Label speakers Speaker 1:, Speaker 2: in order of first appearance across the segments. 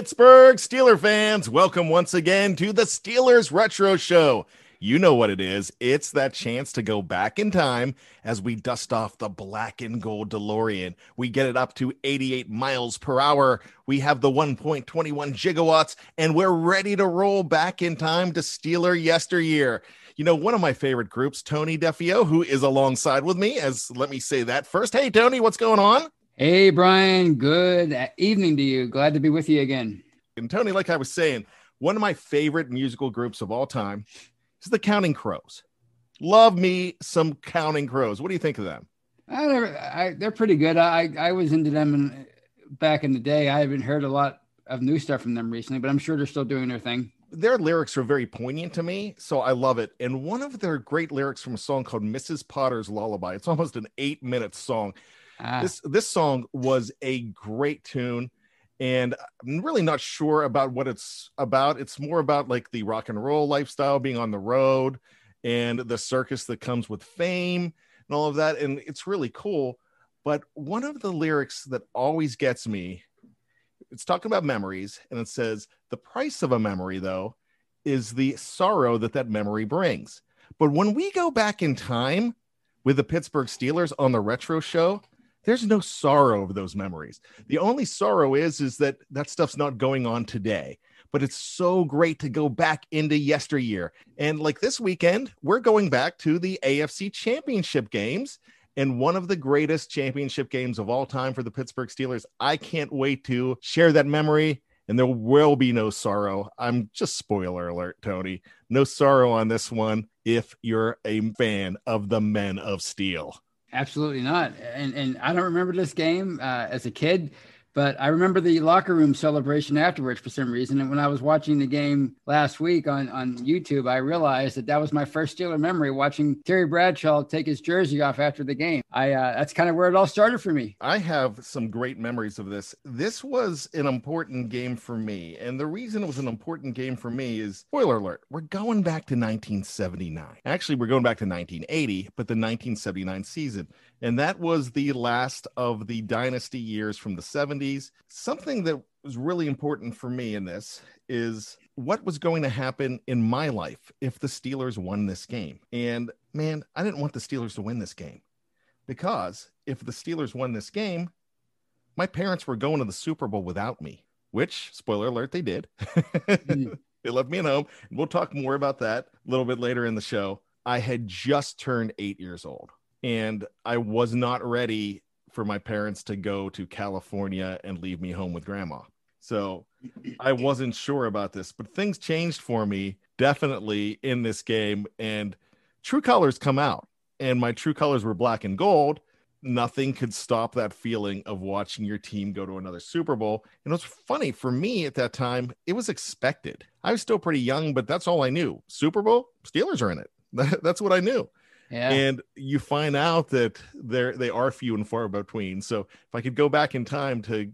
Speaker 1: Pittsburgh Steeler fans, welcome once again to the Steelers Retro Show. You know what it is. It's that chance to go back in time as we dust off the black and gold DeLorean. We get it up to 88 miles per hour. We have the 1.21 gigawatts, and we're ready to roll back in time to Steeler yesteryear. You know, one of my favorite groups, Tony Defeo, who is alongside with me, as let me say that first. Hey, Tony, what's going on?
Speaker 2: Hey, Brian. Good evening to you. Glad to be with you again.
Speaker 1: And Tony, like I was saying, one of my favorite musical groups of all time is the Counting Crows. Love me some Counting Crows. What do you think of them?
Speaker 2: Uh, I never, I, they're pretty good. I, I was into them in, back in the day. I haven't heard a lot of new stuff from them recently, but I'm sure they're still doing their thing.
Speaker 1: Their lyrics are very poignant to me, so I love it. And one of their great lyrics from a song called Mrs. Potter's Lullaby. It's almost an eight minute song Ah. This this song was a great tune, and I'm really not sure about what it's about. It's more about like the rock and roll lifestyle, being on the road, and the circus that comes with fame and all of that. And it's really cool. But one of the lyrics that always gets me, it's talking about memories, and it says the price of a memory though is the sorrow that that memory brings. But when we go back in time with the Pittsburgh Steelers on the retro show, there's no sorrow of those memories. The only sorrow is is that that stuff's not going on today. But it's so great to go back into yesteryear. And like this weekend, we're going back to the AFC Championship games and one of the greatest championship games of all time for the Pittsburgh Steelers. I can't wait to share that memory and there will be no sorrow. I'm just spoiler alert, Tony. No sorrow on this one if you're a fan of the Men of Steel.
Speaker 2: Absolutely not. And and I don't remember this game uh, as a kid. But I remember the locker room celebration afterwards for some reason. And when I was watching the game last week on, on YouTube, I realized that that was my first Steeler memory watching Terry Bradshaw take his jersey off after the game. I uh, that's kind of where it all started for me.
Speaker 1: I have some great memories of this. This was an important game for me, and the reason it was an important game for me is spoiler alert: we're going back to 1979. Actually, we're going back to 1980, but the 1979 season. And that was the last of the dynasty years from the 70s. Something that was really important for me in this is what was going to happen in my life if the Steelers won this game. And man, I didn't want the Steelers to win this game because if the Steelers won this game, my parents were going to the Super Bowl without me, which, spoiler alert, they did. mm. they left me at home. And we'll talk more about that a little bit later in the show. I had just turned eight years old and I was not ready for my parents to go to California and leave me home with grandma. So I wasn't sure about this, but things changed for me definitely in this game. And true colors come out, and my true colors were black and gold. Nothing could stop that feeling of watching your team go to another Super Bowl. And it was funny for me at that time, it was expected. I was still pretty young, but that's all I knew. Super Bowl, Steelers are in it. That's what I knew. And you find out that they're they are few and far between. So if I could go back in time to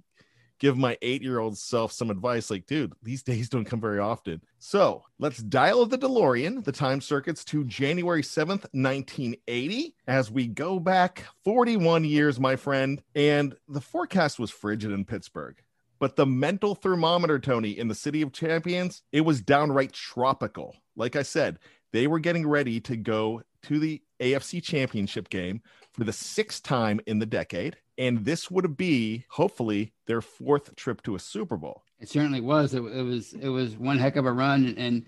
Speaker 1: give my eight year old self some advice, like, dude, these days don't come very often. So let's dial the DeLorean, the time circuits, to January 7th, 1980, as we go back 41 years, my friend. And the forecast was frigid in Pittsburgh. But the mental thermometer, Tony, in the city of champions, it was downright tropical. Like I said, they were getting ready to go to the AFC championship game for the sixth time in the decade. And this would be hopefully their fourth trip to a Super Bowl.
Speaker 2: It certainly was. It, it was it was one heck of a run. And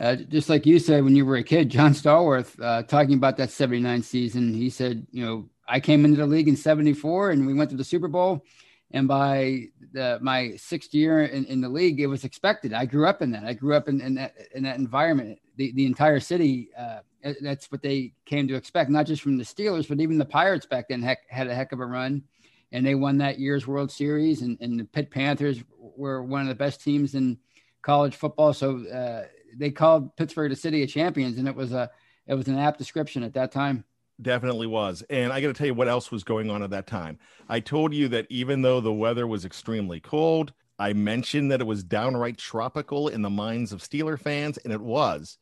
Speaker 2: uh, just like you said when you were a kid, John Stallworth uh, talking about that 79 season, he said, you know, I came into the league in 74 and we went to the Super Bowl. And by the, my sixth year in, in the league, it was expected. I grew up in that. I grew up in, in that in that environment. The, the entire city uh, that's what they came to expect, not just from the Steelers, but even the Pirates back then heck, had a heck of a run. And they won that year's World Series. And, and the Pitt Panthers were one of the best teams in college football. So uh, they called Pittsburgh the city of champions. And it was a it was an apt description at that time.
Speaker 1: Definitely was. And I got to tell you what else was going on at that time. I told you that even though the weather was extremely cold, I mentioned that it was downright tropical in the minds of Steeler fans, and it was.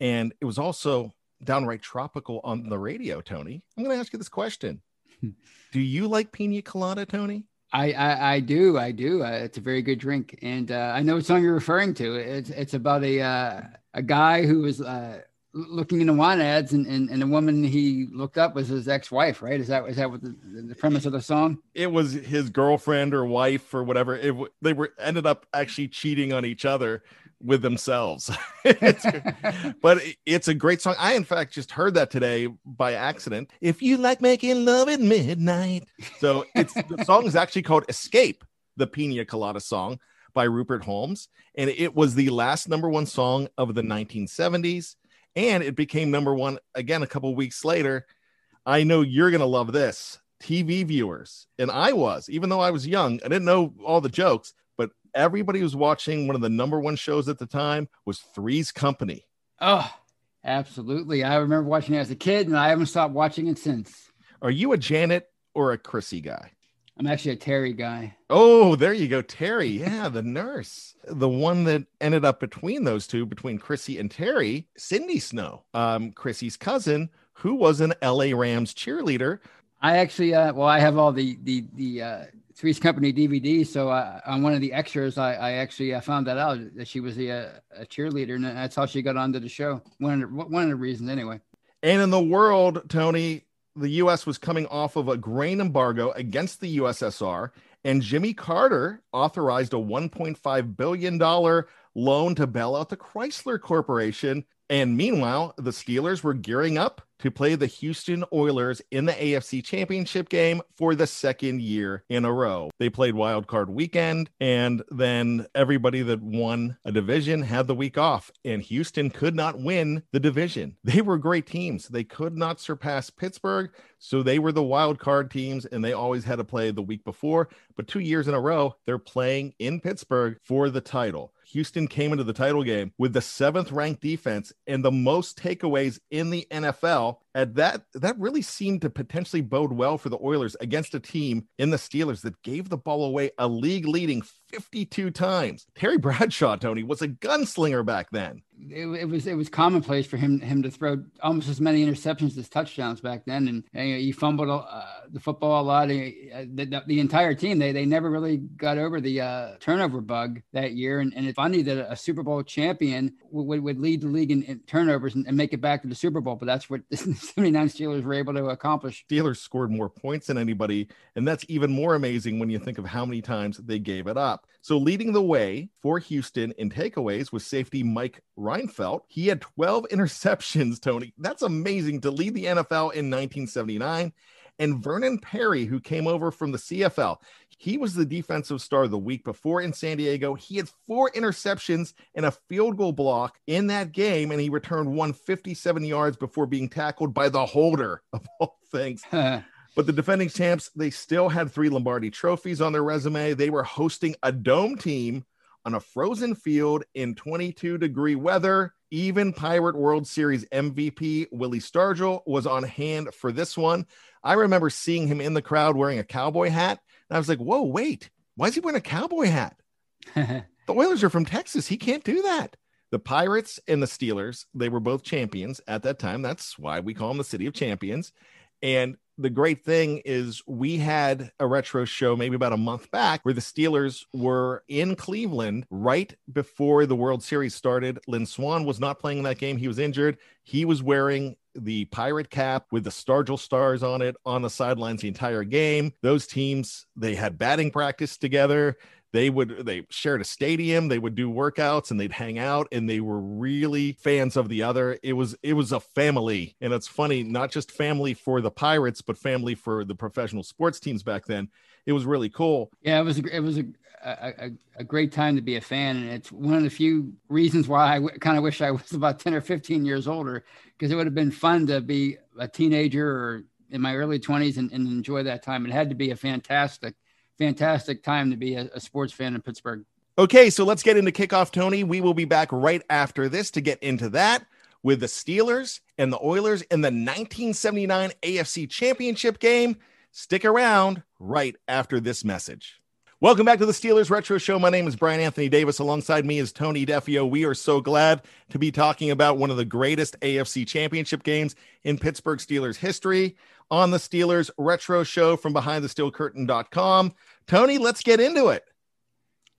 Speaker 1: And it was also downright tropical on the radio, Tony. I'm going to ask you this question Do you like pina colada, Tony?
Speaker 2: I, I, I do I do. Uh, it's a very good drink, and uh, I know what song you're referring to. It's it's about a uh, a guy who was uh, looking into wine ads, and, and, and the woman he looked up was his ex wife. Right? Is that is that what the, the premise of the song?
Speaker 1: It was his girlfriend or wife or whatever. It they were ended up actually cheating on each other with themselves. it's, but it's a great song. I, in fact, just heard that today by accident. If you like making love at midnight. So it's the song is actually called Escape, the Pina Colada song by Rupert Holmes. And it was the last number one song of the 1970s. And it became number one again a couple weeks later. I know you're going to love this. TV viewers, and I was, even though I was young, I didn't know all the jokes everybody was watching one of the number one shows at the time was Three's Company.
Speaker 2: Oh, absolutely. I remember watching it as a kid and I haven't stopped watching it since.
Speaker 1: Are you a Janet or a Chrissy guy?
Speaker 2: I'm actually a Terry guy.
Speaker 1: Oh, there you go. Terry. Yeah, the nurse. The one that ended up between those two, between Chrissy and Terry, Cindy Snow, um, Chrissy's cousin, who was an LA Rams cheerleader.
Speaker 2: I actually, uh, well, I have all the the the uh, Three's Company DVD. So I, on one of the extras, I, I actually I found that out that she was a, uh, a cheerleader, and that's how she got onto the show. One of the, one of the reasons, anyway.
Speaker 1: And in the world, Tony, the U.S. was coming off of a grain embargo against the USSR, and Jimmy Carter authorized a 1.5 billion dollar loan to bail out the Chrysler Corporation. And meanwhile, the Steelers were gearing up to play the Houston Oilers in the AFC Championship game for the second year in a row. They played wild card weekend, and then everybody that won a division had the week off, and Houston could not win the division. They were great teams. They could not surpass Pittsburgh, so they were the wild card teams, and they always had to play the week before. But two years in a row, they're playing in Pittsburgh for the title. Houston came into the title game with the seventh ranked defense and the most takeaways in the NFL. And that that really seemed to potentially bode well for the Oilers against a team in the Steelers that gave the ball away a league leading 52 times. Terry Bradshaw, Tony, was a gunslinger back then
Speaker 2: it, it, was it was commonplace for him him to throw almost as many interceptions as touchdowns back then, and, and you know, he fumbled uh, the football a lot. He, uh, the, the, entire team they they never really got over the uh, turnover bug that year, and, and it's funny that a Super Bowl champion would, would lead the league in, in turnovers and, and, make it back to the Super Bowl, but that's what the 79 Steelers were able to accomplish.
Speaker 1: Steelers scored more points than anybody, and that's even more amazing when you think of how many times they gave it up. So leading the way for Houston in takeaways was safety Mike Reinfeldt. He had 12 interceptions, Tony. That's amazing to lead the NFL in 1979. And Vernon Perry, who came over from the CFL, he was the defensive star the week before in San Diego. He had four interceptions and a field goal block in that game, and he returned 157 yards before being tackled by the holder of all things. But the defending champs, they still had three Lombardi trophies on their resume. They were hosting a dome team on a frozen field in 22 degree weather. Even Pirate World Series MVP Willie Stargell was on hand for this one. I remember seeing him in the crowd wearing a cowboy hat. And I was like, whoa, wait, why is he wearing a cowboy hat? the Oilers are from Texas. He can't do that. The Pirates and the Steelers, they were both champions at that time. That's why we call them the City of Champions. And the great thing is we had a retro show maybe about a month back where the Steelers were in Cleveland right before the World Series started. Lynn Swann was not playing in that game. He was injured. He was wearing the pirate cap with the Stargell stars on it on the sidelines the entire game. Those teams, they had batting practice together they would they shared a stadium they would do workouts and they'd hang out and they were really fans of the other. It was it was a family and it's funny not just family for the pirates but family for the professional sports teams back then. It was really cool.
Speaker 2: Yeah it was a, it was a, a, a great time to be a fan and it's one of the few reasons why I w- kind of wish i was about 10 or 15 years older because it would have been fun to be a teenager or in my early 20s and, and enjoy that time. It had to be a fantastic fantastic time to be a, a sports fan in Pittsburgh.
Speaker 1: Okay, so let's get into kickoff, Tony. We will be back right after this to get into that with the Steelers and the Oilers in the 1979 AFC Championship game. Stick around right after this message. Welcome back to the Steelers Retro Show. My name is Brian Anthony Davis. Alongside me is Tony Defeo. We are so glad to be talking about one of the greatest AFC Championship games in Pittsburgh Steelers history. On the Steelers retro show from behindthesteelcurtain.com. Tony, let's get into it.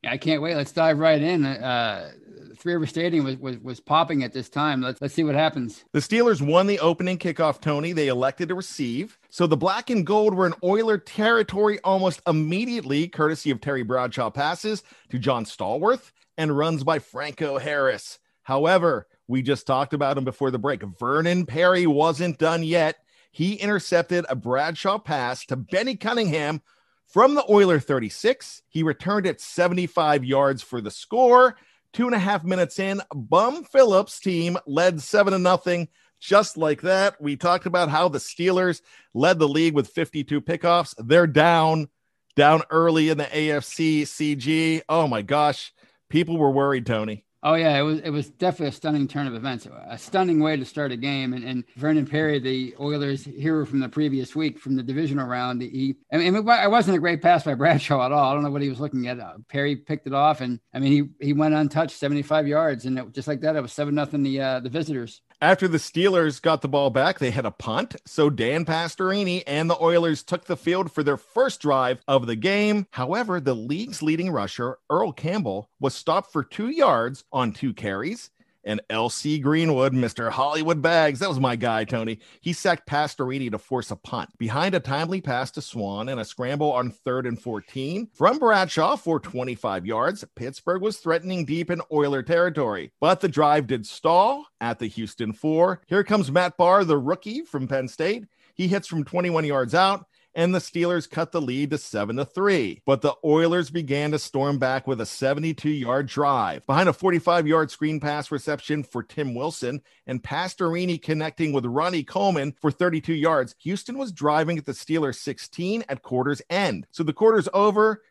Speaker 2: I can't wait. Let's dive right in. Uh, Three River Stadium was, was was popping at this time. Let's let's see what happens.
Speaker 1: The Steelers won the opening kickoff, Tony. They elected to receive. So the black and gold were in Oiler territory almost immediately, courtesy of Terry Bradshaw passes to John Stallworth and runs by Franco Harris. However, we just talked about him before the break. Vernon Perry wasn't done yet. He intercepted a Bradshaw pass to Benny Cunningham from the Oiler 36. He returned it 75 yards for the score. Two and a half minutes in, Bum Phillips' team led seven to nothing. Just like that, we talked about how the Steelers led the league with 52 pickoffs. They're down, down early in the AFC CG. Oh my gosh, people were worried, Tony.
Speaker 2: Oh yeah, it was it was definitely a stunning turn of events, a stunning way to start a game. And, and Vernon Perry, the Oilers hero from the previous week from the divisional round, he I mean it wasn't a great pass by Bradshaw at all. I don't know what he was looking at. Uh, Perry picked it off, and I mean he he went untouched, seventy five yards, and it, just like that, it was seven nothing the uh, the visitors.
Speaker 1: After the Steelers got the ball back, they had a punt. So Dan Pastorini and the Oilers took the field for their first drive of the game. However, the league's leading rusher, Earl Campbell, was stopped for two yards on two carries and LC Greenwood, Mr. Hollywood Bags. That was my guy, Tony. He sacked Pastorini to force a punt behind a timely pass to Swann and a scramble on third and 14 from Bradshaw for 25 yards. Pittsburgh was threatening deep in Oiler territory, but the drive did stall at the Houston four. Here comes Matt Bahr, the rookie from Penn State. He hits from 21 yards out and the Steelers cut the lead to 7 to 3. But the Oilers began to storm back with a 72-yard drive. Behind a 45-yard screen pass reception for Tim Wilson and Pastorini connecting with Ronnie Coleman for 32 yards, Houston was driving at the Steelers 16 at quarter's end. So the quarter's over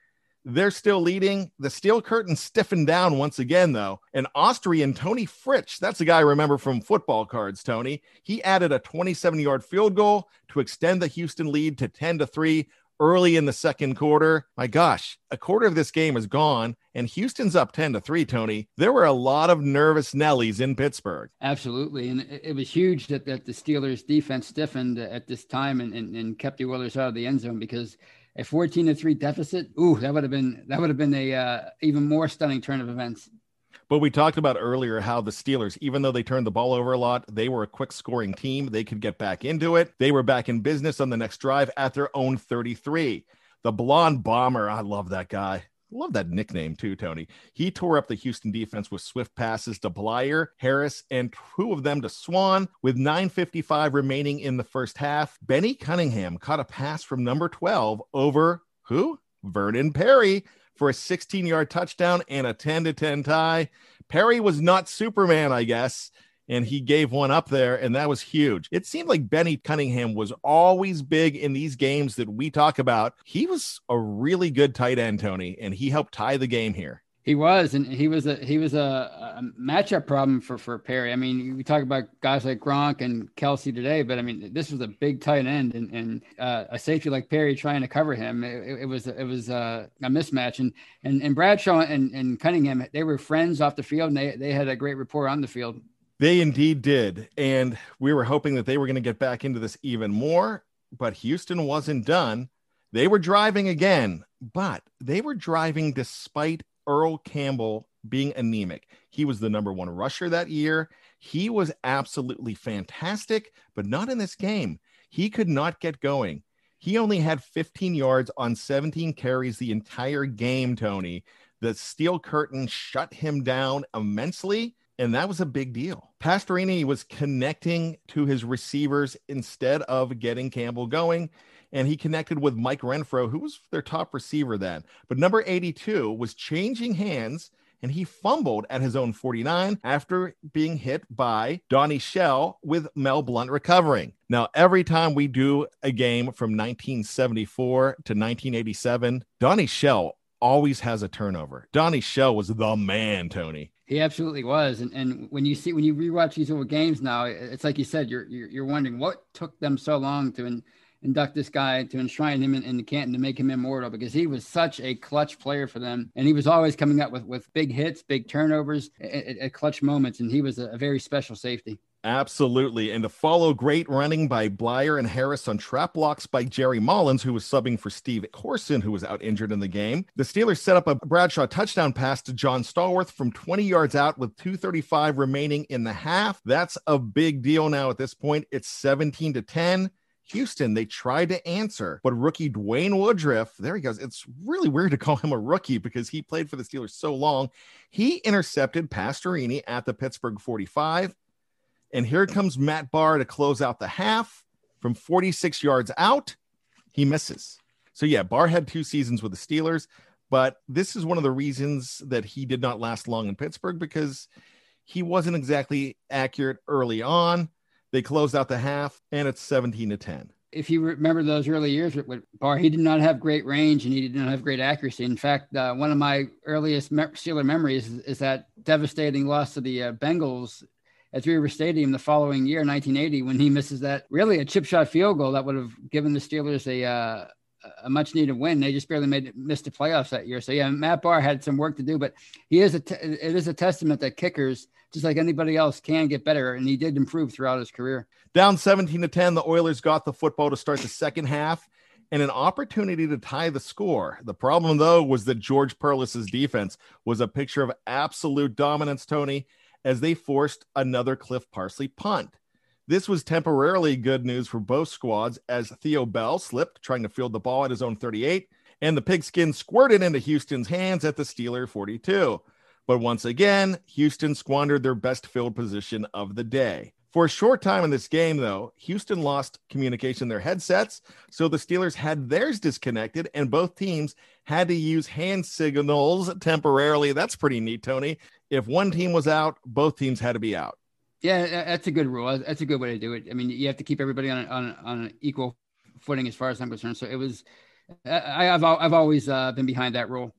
Speaker 1: they're still leading. The steel curtain stiffened down once again, though. And Austrian Toni Fritsch, that's the guy I remember from football cards, Tony. He added a 27 yard field goal to extend the Houston lead to 10 to 3 early in the second quarter. My gosh, a quarter of this game is gone, and Houston's up 10 to 3, Tony. There were a lot of nervous Nellies in Pittsburgh.
Speaker 2: Absolutely. And it, was huge that, that the Steelers defense stiffened at this time and, and, and kept the Oilers out of the end zone because a 14 to 3 deficit ooh that would have been that would have been a uh, even more stunning turn of events
Speaker 1: but we talked about earlier how the Steelers, even though they turned the ball over a lot, they were a quick scoring team. They could get back into it. They were back in business on the next drive at their own 33. The blonde bomber, I love that guy. Love that nickname too, Tony. He tore up the Houston defense with swift passes to Bleier, Harris, and two of them to Swann. With 9.55 remaining in the first half, Benny Cunningham caught a pass from number 12 over who? Vernon Perry for a 16 yard touchdown and a 10 to 10 tie. Perry was not Superman, I guess and he gave one up there, and that was huge. It seemed like Benny Cunningham was always big in these games that we talk about. He was a really good tight end, Tony, and he helped tie the game here.
Speaker 2: He was, and he was a he was a, a, matchup problem for for Perry. I mean, we talk about guys like Gronk and Kelce today, but I mean, this was a big tight end, and, and uh, a safety like Perry trying to cover him. It, it was it was uh, a mismatch, and and and Bradshaw and, and Cunningham they were friends off the field, and they they had a great rapport on the field.
Speaker 1: They indeed did. And we were hoping that they were going to get back into this even more, but Houston wasn't done. They were driving again, but they were driving despite Earl Campbell being anemic. He was the number one rusher that year. He was absolutely fantastic, but not in this game. He could not get going. He only had 15 yards on 17 carries the entire game, Tony. The steel curtain shut him down immensely and that was a big deal. Pastorini was connecting to his receivers instead of getting Campbell going. And he connected with Mike Renfro, who was their top receiver then. But number 82 was changing hands and he fumbled at his own 49 after being hit by Donnie Shell with Mel Blount recovering. Now, every time we do a game from 1974 to 1987, Donnie Shell always has a turnover. Donnie Shell was the man, Tony.
Speaker 2: He absolutely was, and and when you see when you rewatch these old games now, it's like you said, you're you're, you're wondering what took them so long to in, induct this guy to enshrine him in, in the Canton to make him immortal because he was such a clutch player for them, and he was always coming up with with big hits, big turnovers at, at clutch moments, and he was a, a very special safety.
Speaker 1: Absolutely. And to follow great running by Bleier and Harris on trap blocks by Gerry Mullins, who was subbing for Steve Courson, who was out injured in the game. The Steelers set up a Bradshaw touchdown pass to John Stallworth from 20 yards out with 235 remaining in the half. That's a big deal now at this point. It's 17 to 10. Houston, they tried to answer, but rookie Dwayne Woodruff, there he goes. It's really weird to call him a rookie because he played for the Steelers so long. He intercepted Pastorini at the Pittsburgh 45. And here comes Matt Bahr to close out the half from 46 yards out. He misses. So, yeah, Bahr had two seasons with the Steelers, but this is one of the reasons that he did not last long in Pittsburgh because he wasn't exactly accurate early on. They closed out the half, and it's 17 to 10
Speaker 2: if you remember those early years with Bahr, he did not have great range and he did not have great accuracy. In fact, uh, one of my earliest Steeler memories is, is, that devastating loss to the uh, Bengals at Three River Stadium the following year, 1980, when he misses that really a chip shot field goal that would have given the Steelers a uh, a much needed win. They just barely made it, missed the playoffs that year. So yeah, Matt Bahr had some work to do, but he is a t- it is a testament that kickers, just like anybody else, can get better, and he did improve throughout his career.
Speaker 1: Down 17 to 10, the Oilers got the football to start the second half and an opportunity to tie the score. The problem, though, was that George Perles's defense was a picture of absolute dominance, Tony, as they forced another Cliff Parsley punt. This was temporarily good news for both squads as Theo Bell slipped trying to field the ball at his own 38, and the pigskin squirted into Houston's hands at the Steeler 42. But once again, Houston squandered their best field position of the day. For a short time in this game, though, Houston lost communication in their headsets, so the Steelers had theirs disconnected, and both teams had to use hand signals temporarily. That's pretty neat, Tony. If one team was out, both teams had to be out.
Speaker 2: Yeah, that's a good rule. That's a good way to do it. I mean, you have to keep everybody on on, on an equal footing as far as I'm concerned. So it was, I, have I've always uh, been behind that rule.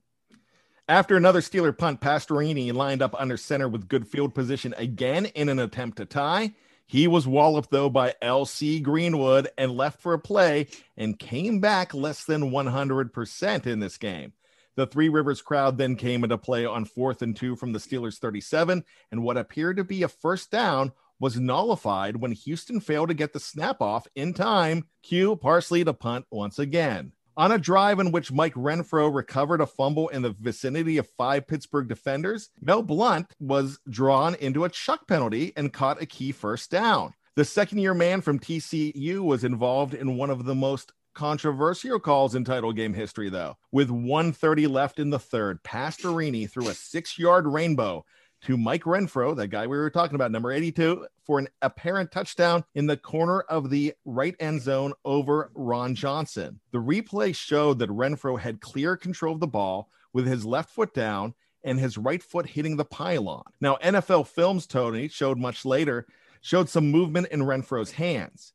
Speaker 1: After another Steeler punt, Pastorini lined up under center with good field position again in an attempt to tie. He was walloped, though, by L.C. Greenwood and left for a play and came back less than 100% in this game. The Three Rivers crowd then came into play on fourth and two from the Steelers 37, and what appeared to be a first down was nullified when Houston failed to get the snap off in time. Cue Parsley to punt once again. On a drive in which Mike Renfro recovered a fumble in the vicinity of five Pittsburgh defenders, Mel Blount was drawn into a chuck penalty and caught a key first down. The second year man from TCU was involved in one of the most controversial calls in title game history, though. With 130 left in the third, Pastorini threw a six yard rainbow to Mike Renfro, that guy we were talking about, number 82, for an apparent touchdown in the corner of the right end zone over Ron Johnson. The replay showed that Renfro had clear control of the ball with his left foot down and his right foot hitting the pylon. Now, NFL Films, Tony, showed much later, showed some movement in Renfro's hands.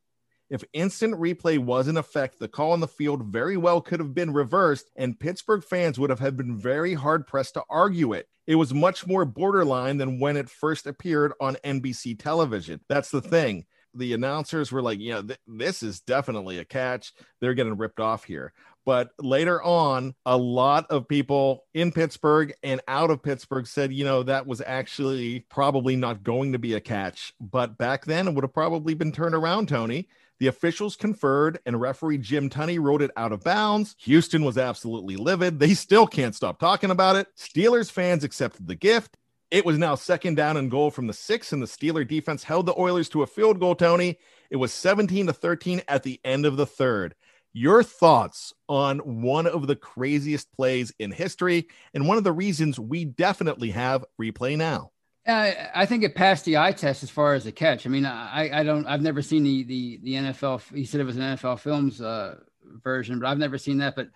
Speaker 1: If instant replay was in effect, the call on the field very well could have been reversed, and Pittsburgh fans would have been very hard pressed to argue it. It was much more borderline than when it first appeared on NBC television. That's the thing. The announcers were like, yeah, th- this is definitely a catch. They're getting ripped off here. But later on, a lot of people in Pittsburgh and out of Pittsburgh said, you know, that was actually probably not going to be a catch. But back then, it would have probably been turned around, Tony the officials conferred, and referee Jim Tunney wrote it out of bounds. Houston was absolutely livid. They still can't stop talking about it. Steelers fans accepted the gift. It was now second down and goal from the six, and the Steeler defense held the Oilers to a field goal, Tony. It was 17 to 13 at the end of the third. Your thoughts on one of the craziest plays in history and one of the reasons we definitely have replay now.
Speaker 2: Uh, I think it passed the eye test as far as the catch. I mean, I, I don't, I've never seen the, the, the NFL. He said it was an NFL Films uh, version, but I've never seen that. But,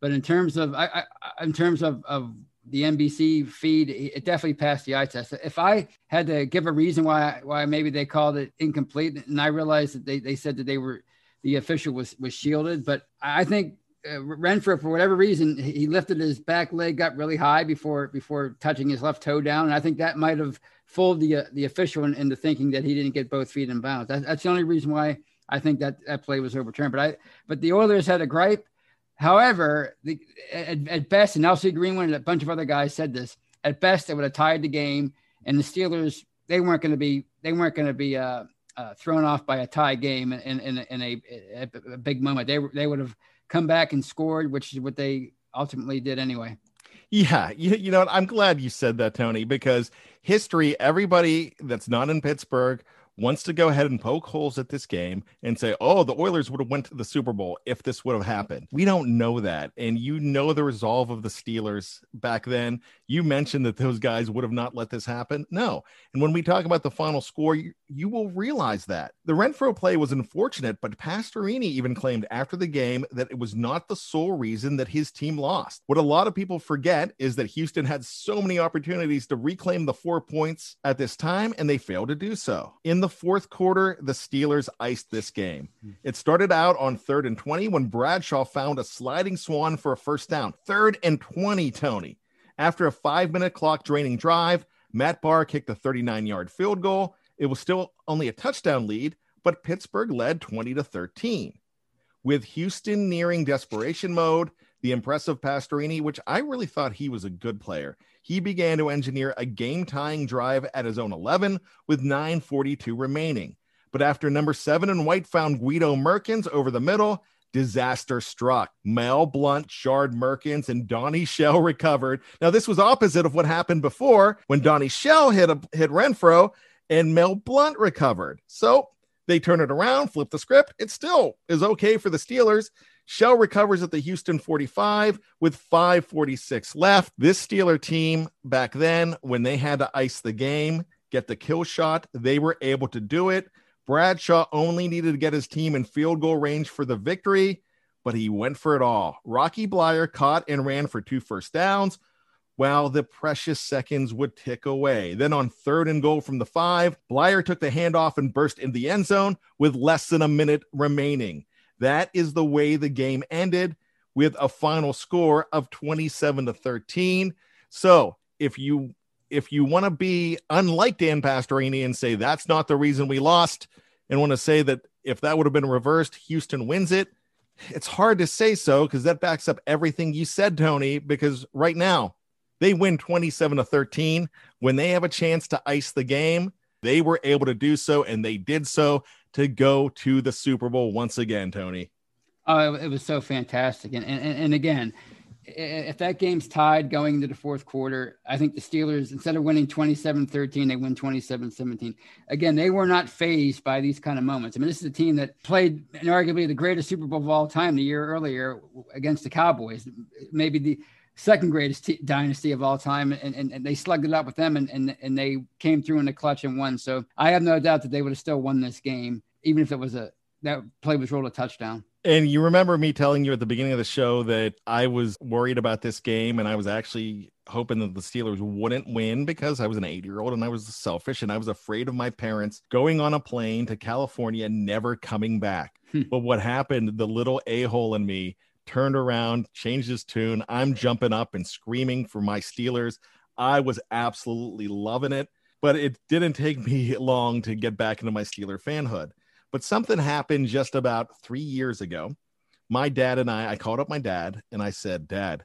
Speaker 2: but in terms of, I, I, in terms of, of the NBC feed, it definitely passed the eye test. If I had to give a reason why, why maybe they called it incomplete, and I realized that they, they said that they were, the official was was shielded, but I think uh, Renfro, for whatever reason, he lifted his back leg up really high before before touching his left toe down, and I think that might have fooled the uh, the official in, into thinking that he didn't get both feet in bounds. That, that's the only reason why I think that that play was overturned. But I but the Oilers had a gripe. However, the, at, at best, and L.C. Greenwood and a bunch of other guys said this. At best, it would have tied the game, and the Steelers they weren't going to be they weren't going to be uh, uh, thrown off by a tie game in in, in a, a, a big moment. They they would have come back and scored, which is what they ultimately did anyway.
Speaker 1: Yeah, you, you know, I'm glad you said that, Tony, because history, everybody that's not in Pittsburgh wants to go ahead and poke holes at this game and say, "Oh, the Oilers would have went to the Super Bowl if this would have happened." We don't know that, and you know the resolve of the Steelers back then. You mentioned that those guys would have not let this happen. No, and when we talk about the final score, you, you will realize that the Renfro play was unfortunate, but Pastorini even claimed after the game that it was not the sole reason that his team lost. What a lot of people forget is that Houston had so many opportunities to reclaim the four points at this time, and they failed to do so. In the the fourth quarter, the Steelers iced this game. It started out on third and 20 when Bradshaw found a sliding Swann for a first down. Third and 20, Tony. After a five minute clock draining drive, Matt Bahr kicked a 39 yard field goal. It was still only a touchdown lead, but Pittsburgh led 20 to 13. With Houston nearing desperation mode, the impressive Pastorini, which I really thought he was a good player, he began to engineer a game tying drive at his own 11 with 9.42 remaining. But after number seven and white found Guido Merkens over the middle, disaster struck. Mel Blount, Shard Merkens, and Donnie Shell recovered. Now, this was opposite of what happened before when Donnie Shell hit, a, hit Renfro and Mel Blount recovered. So they turn it around, flip the script. It still is okay for the Steelers. Shell recovers at the Houston 45 with 546 left. This Steeler team back then, when they had to ice the game, get the kill shot, they were able to do it. Bradshaw only needed to get his team in field goal range for the victory, but he went for it all. Rocky Bleier caught and ran for two first downs while the precious seconds would tick away. Then on third and goal from the five, Bleier took the handoff and burst in the end zone with less than a minute remaining. That is the way the game ended with a final score of 27 to 13. So if you if you want to be unlike Dan Pastorini and say that's not the reason we lost, and want to say that if that would have been reversed, Houston wins it, it's hard to say so because that backs up everything you said, Tony. Because right now they win 27 to 13. When they have a chance to ice the game, they were able to do so, and they did so to go to the Super Bowl once again, Tony.
Speaker 2: Oh, it was so fantastic. And, and, and again, if that game's tied going into the fourth quarter, I think the Steelers, instead of winning 27 13, they win 27 17. Again, they were not phased by these kind of moments. I mean, this is a team that played arguably the greatest Super Bowl of all time the year earlier against the Cowboys. Maybe the second greatest t- dynasty of all time, and, and, and, they slugged it up with them, and, and and they came through in the clutch and won. So I have no doubt that they would have still won this game, even if it was a that play was ruled a touchdown.
Speaker 1: And you remember me telling you at the beginning of the show that I was worried about this game, and I was actually hoping that the Steelers wouldn't win because I was an eight year old and I was selfish and I was afraid of my parents going on a plane to California and never coming back. Hmm. But what happened, the little a hole in me turned around, changed his tune. I'm jumping up and screaming for my Steelers. I was absolutely loving it, but it didn't take me long to get back into my Steeler fanhood. But something happened just about three years ago. My dad and I, I called up my dad and I said, Dad,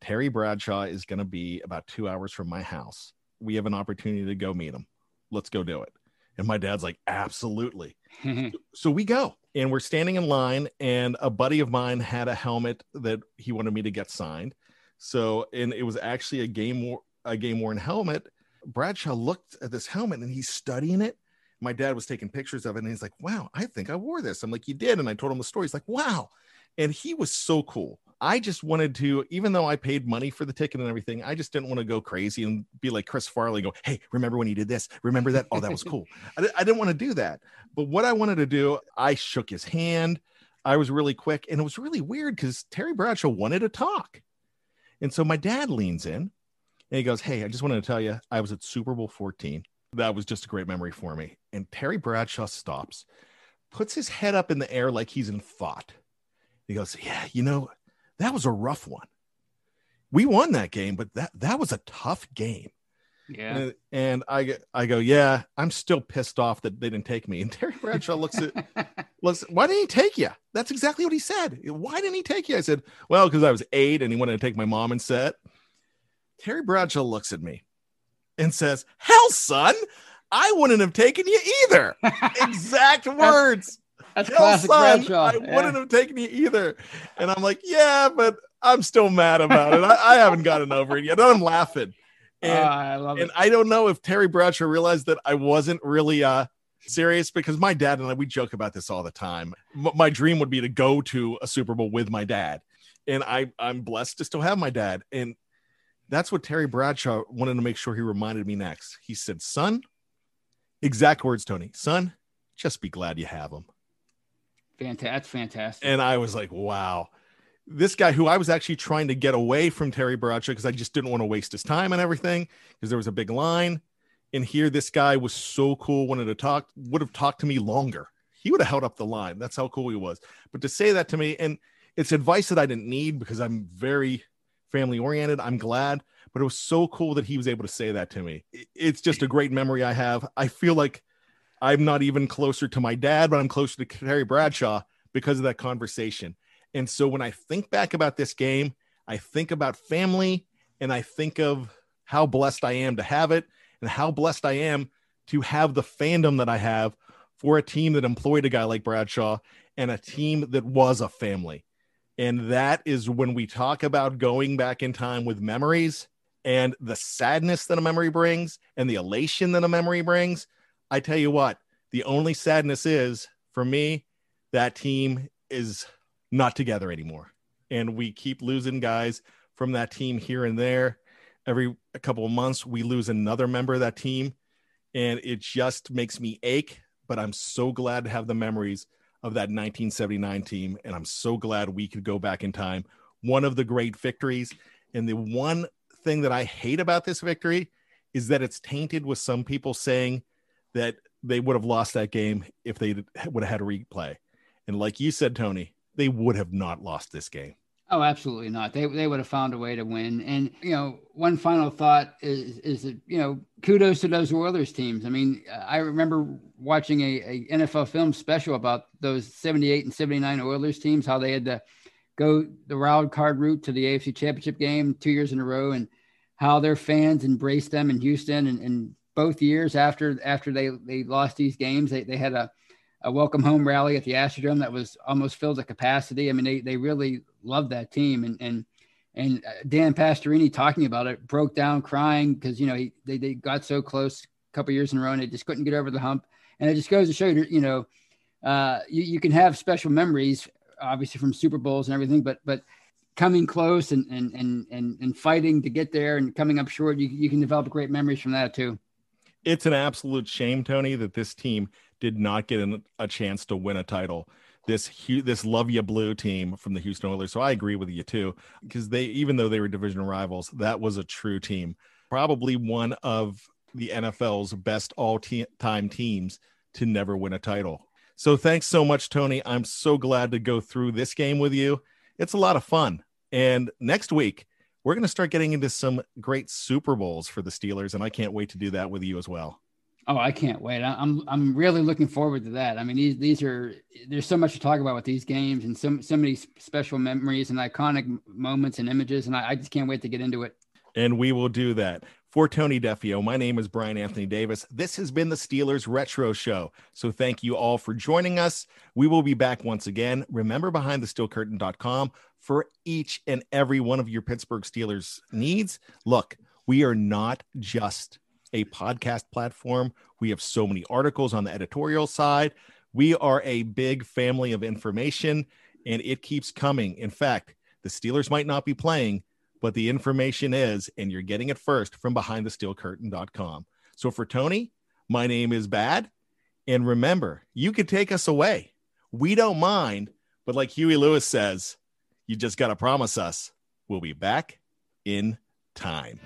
Speaker 1: Terry Bradshaw is going to be about two hours from my house. We have an opportunity to go meet him. Let's go do it. And my dad's like, Absolutely. so we go and we're standing in line and a buddy of mine had a helmet that he wanted me to get signed. So and it was actually a game a game worn helmet. Bradshaw looked at this helmet and he's studying it. My dad was taking pictures of it and he's like wow i think i wore this. I'm like you did. And i told him the story. He's like wow. And he was so cool I just wanted to, even though I paid money for the ticket and everything, I just didn't want to go crazy and be like Chris Farley, go, Hey, remember when you did this? Remember that? Oh, that was cool. I, I didn't want to do that. But what I wanted to do, I shook his hand. I was really quick and it was really weird because Terry Bradshaw wanted to talk. And so my dad leans in and he goes, Hey, I just wanted to tell you, I was at Super Bowl 14. That was just a great memory for me. And Terry Bradshaw stops, puts his head up in the air like he's in thought. He goes, Yeah, you know, that was a rough one. We won that game, but that that was a tough game.
Speaker 2: Yeah.
Speaker 1: And, and I I go, yeah, I'm still pissed off that they didn't take me. And Terry Bradshaw looks at looks, why didn't he take you? That's exactly what he said. Why didn't he take you? I said, well, because I was eight and he wanted to take my mom and set. Terry Bradshaw looks at me and says, Hell, son, I wouldn't have taken you either. exact words.
Speaker 2: That's classic son, Bradshaw.
Speaker 1: I yeah. wouldn't have taken you either. And I'm like, yeah, but I'm still mad about it. I, I haven't gotten over it yet. And I'm laughing. And, uh, I love and it. I don't know if Terry Bradshaw realized that I wasn't really uh serious because my dad and I we joke about this all the time. M- my dream would be to go to a Super Bowl with my dad, and I I'm blessed to still have my dad, and that's what Terry Bradshaw wanted to make sure he reminded me next. He said, "Son, exact words, Tony. Son, just be glad you have him."
Speaker 2: Fantastic. That's fantastic.
Speaker 1: And I was like, wow. This guy who I was actually trying to get away from Terry Bradshaw because I just didn't want to waste his time and everything because there was a big line and here this guy was so cool wanted to talk would have talked to me longer he would have held up the line that's how cool he was but to say that to me and it's advice that i didn't need because i'm very family oriented i'm glad but it was so cool that he was able to say that to me it's just a great memory i have i feel like i'm not even closer to my dad but i'm closer to terry bradshaw because of that conversation and so when i think back about this game i think about family and i think of how blessed i am to have it and how blessed I am to have the fandom that I have for a team that employed a guy like Bradshaw and a team that was a family. And that is when we talk about going back in time with memories and the sadness that a memory brings and the elation that a memory brings. I tell you what, the only sadness is for me, that team is not together anymore. And we keep losing guys from that team here and there. Every couple of months we lose another member of that team. And it just makes me ache but i'm so glad to have the memories of that 1979 team. And i'm so glad we could go back in time. One of the great victories. And the one thing that i hate about this victory is that it's tainted with some people saying that they would have lost that game if they would have had a replay and like you said tony they would have not lost this game
Speaker 2: Oh, absolutely not. They they would have found a way to win. And you know, one final thought is is that you know, kudos to those Oilers teams. I mean, I remember watching a, a NFL film special about those '78 and '79 Oilers teams, how they had to go the wild card route to the AFC Championship game two years in a row, and how their fans embraced them in Houston. And, and both years after after they they lost these games, they they had a a welcome home rally at the Astrodome that was almost filled to capacity. I mean, they they really loved that team, and and and uh, Dan Pastorini talking about it broke down crying because you know he, they they got so close a couple years in a row and they just couldn't get over the hump. And it just goes to show you, you know, uh, you, you can have special memories, obviously from Super Bowls and everything, but but coming close and and and and, and fighting to get there and coming up short, you, you can develop great memories from that too.
Speaker 1: It's an absolute shame, Tony, that this team did not get a chance to win a title. This this love you blue team from the Houston Oilers. So I agree with you too, because they even though they were division rivals, that was a true team. Probably one of the NFL's best all time teams to never win a title. So thanks so much, Tony. I'm so glad to go through this game with you. It's a lot of fun. And next week, we're going to start getting into some great Super Bowls for the Steelers, and I can't wait to do that with you as well.
Speaker 2: Oh, I can't wait. I'm I'm really looking forward to that. I mean, these these are there's so much to talk about with these games and so so many special memories and iconic moments and images, and I, I just can't wait to get into it.
Speaker 1: And we will do that. For Tony Defeo, my name is Brian Anthony Davis. This has been the Steelers Retro Show. So thank you all for joining us. We will be back once again. Remember behindthesteelcurtain.com for each and every one of your Pittsburgh Steelers needs. Look, we are not just a podcast platform. We have so many articles on the editorial side. We are a big family of information and it keeps coming. In fact, the Steelers might not be playing, but the information is, and you're getting it first from behindthesteelcurtain.com. So for Tony, my name is Bad. And remember, you could take us away. We don't mind. But like Huey Lewis says, you just got to promise us we'll be back in time.